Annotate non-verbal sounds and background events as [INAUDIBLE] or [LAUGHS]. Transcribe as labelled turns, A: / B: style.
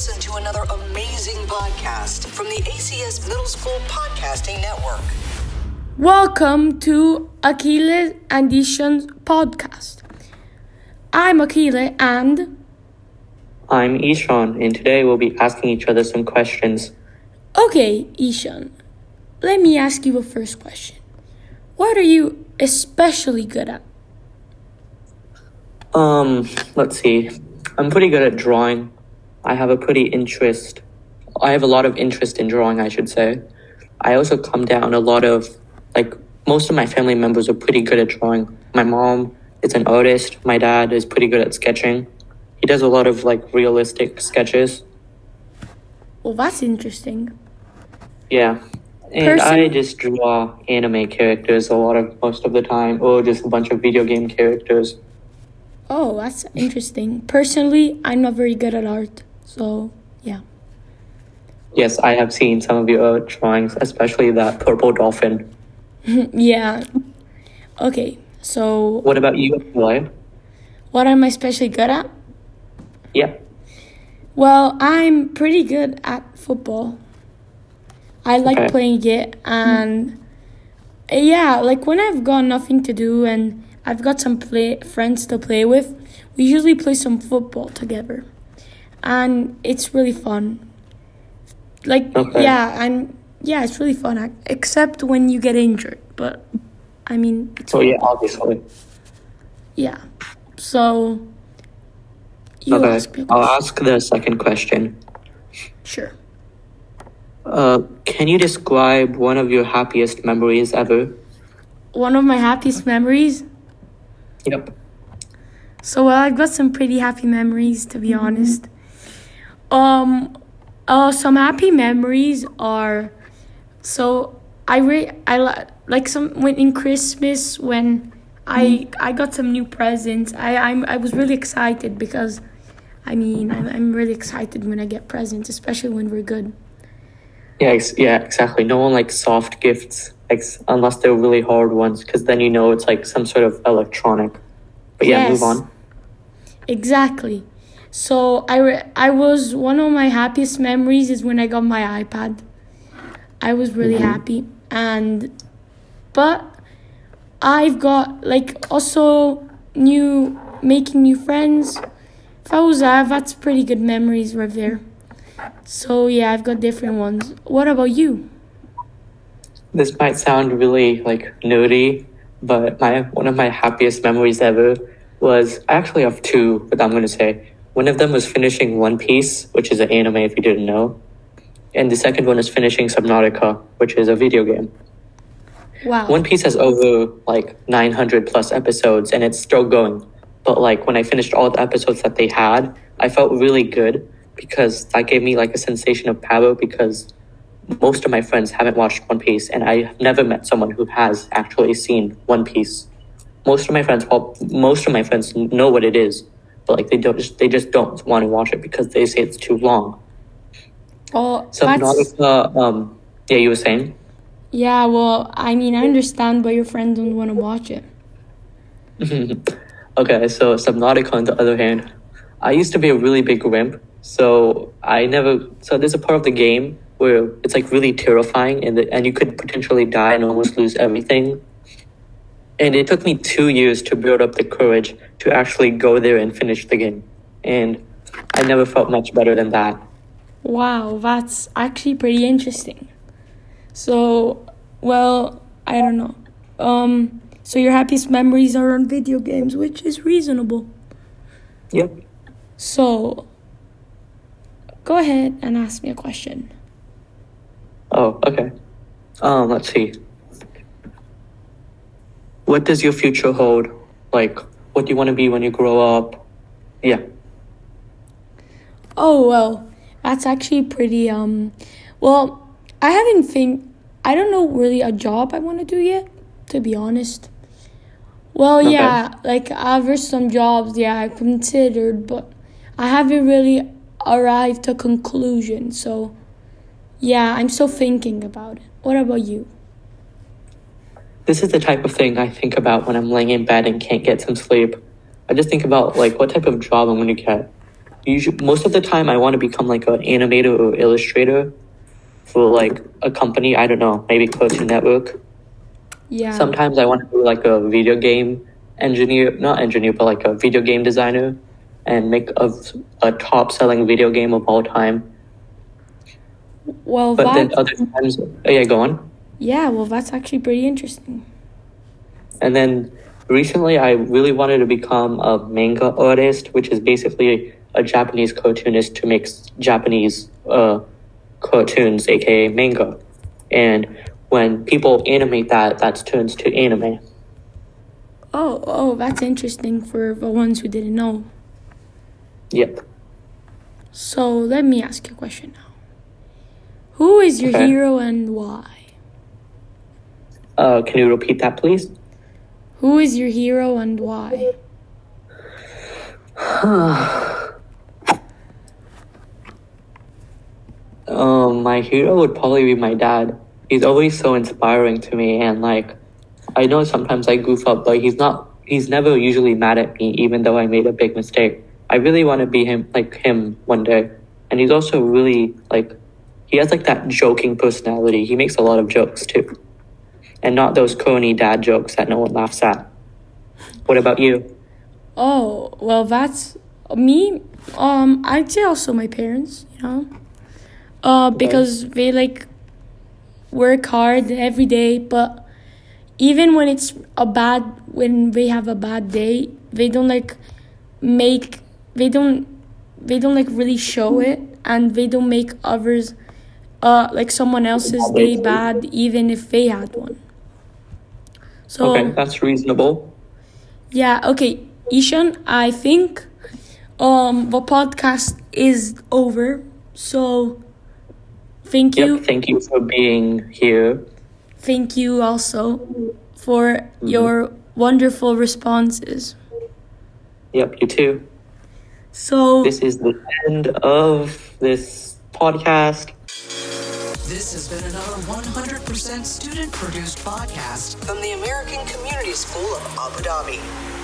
A: listen to another amazing podcast from the ACS Middle School Podcasting Network.
B: Welcome to Achilles and Ishan's podcast. I'm Achille and
C: I'm Ishan, and today we'll be asking each other some questions.
B: okay, Ishan. Let me ask you a first question. What are you especially good at?
C: Um, let's see. I'm pretty good at drawing. I have a pretty interest. I have a lot of interest in drawing, I should say. I also come down a lot of, like, most of my family members are pretty good at drawing. My mom is an artist. My dad is pretty good at sketching. He does a lot of, like, realistic sketches.
B: Well, that's interesting.
C: Yeah. And
B: Person-
C: I just draw anime characters a lot of most of the time, or just a bunch of video game characters.
B: Oh, that's interesting. Personally, I'm not very good at art. So, yeah.
C: Yes, I have seen some of your drawings, especially that purple dolphin. [LAUGHS]
B: yeah. Okay, so
C: What about you, Lloyd?
B: what am I especially good at?
C: Yeah.
B: Well, I'm pretty good at football. I like
C: Okay.
B: playing it, and yeah, like when I've got nothing to do and I've got some play friends to play with, we usually play some football together, and it's really fun. Like
C: Okay.
B: yeah, and yeah, it's really fun. Except when you get injured, but I mean, it's
C: Oh yeah, obviously.
B: yeah. So you
C: okay.
B: ask me
C: I'll ask the second question.
B: Sure.
C: Uh, can you describe one of your happiest memories ever?
B: One of my happiest memories.
C: Yep.
B: So well, I've got some pretty happy memories to be honest. Um, uh, some happy memories are, so I re- I li- like some when in Christmas when I I got some new presents. I I'm I was really excited because, I mean I'm I'm really excited when I get presents, especially when we're good.
C: Yeah, ex- yeah, exactly. No one likes soft gifts, ex- unless they're really hard ones, because then you know it's like some sort of electronic. But yeah,
B: Yes.
C: move on.
B: Exactly. So I re- I was one of my happiest memories is when I got my iPad. I was really mm-hmm. happy and but I've got like also new making new friends. Fauza, that's pretty good memories right there. So yeah, I've got different ones. What about you?
C: This might sound really like nerdy, but my one of my happiest memories ever was I actually have two, but I'm gonna say one of them was finishing One Piece, which is an anime if you didn't know, and the second one is finishing Subnautica, which is a video game.
B: Wow.
C: One Piece has over like 900 plus episodes, and it's still going. But like when I finished all the episodes that they had, I felt really good because that gave me like a sensation of power because most of my friends haven't watched One Piece, and I have never met someone who has actually seen One Piece. Most of my friends, well, most of my friends know what it is, like they don't, just, they just don't want to watch it because they say it's too long.
B: oh, that's,
C: Subnautica, um, yeah, you were saying.
B: yeah, well, I mean, I understand why your friends don't want to watch it. [LAUGHS]
C: okay, so Subnautica on the other hand, I used to be a really big wimp, so I never. So there's a part of the game where it's like really terrifying, and the, and you could potentially die and almost lose everything. And it took me two years to build up the courage to actually go there and finish the game, and I never felt much better than that.
B: Wow, that's actually pretty interesting. So, well, I don't know. Um, so your happiest memories are on video games, which is reasonable.
C: Yep.
B: So, go ahead and ask me a question.
C: Oh, okay. Um, let's see. What does your future hold? Like, what do you want to be when you grow up? Yeah.
B: Oh well, that's actually pretty. Um, well, I haven't think. I don't know really a job I want to do yet. To be honest. Well,
C: Okay.
B: yeah, like I've heard some jobs. Yeah, I considered, but I haven't really arrived to a conclusion. So, yeah, I'm still thinking about it. What about you?
C: This is the type of thing I think about when I'm laying in bed and can't get some sleep. I just think about like what type of job I'm going to get. usually most of the time I want to become like an animator or illustrator for like a company. I don't know, maybe Cartoon Network.
B: Yeah.
C: Sometimes I want to be like a video game engineer, not engineer, but like a video game designer, and make a, a top selling video game of all time.
B: well,
C: But
B: that,
C: then other times, oh yeah, go on.
B: Yeah, well, that's actually pretty interesting.
C: And then recently, I really wanted to become a manga artist, which is basically a Japanese cartoonist to make Japanese uh, cartoons, aka manga. And when people animate that, that turns to anime.
B: Oh, oh, that's interesting for the ones who didn't know.
C: Yep.
B: So let me ask you a question now. Who is your
C: Okay.
B: hero and why?
C: Uh, can you repeat that, please?
B: Who is your hero and why? [SIGHS]
C: Um, my hero would probably be my dad. He's always so inspiring to me, and like, I know sometimes I goof up, but he's not. He's never usually mad at me, even though I made a big mistake. I really want to be him, like him, one day. And he's also really like, he has like that joking personality. He makes a lot of jokes too, and not those corny dad jokes that no one laughs at. What about you?
B: Oh, well, that's me. Um, I'd say also my parents, you know, uh, because they like work hard every day, but even when it's a bad, when they have a bad day, they don't like make, they don't, they don't like really show it, and they don't make others, uh, like someone else's day bad, even if they had one. So.
C: Okay, that's reasonable.
B: Yeah, okay. Ishan, I think um the podcast is over. So thank you.
C: Yep. Thank you for being here.
B: Thank you also for your wonderful responses.
C: Yep. You too.
B: So
C: this is the end of this podcast.
A: This has been another 100% student produced podcast from the American Community School of Abu Dhabi.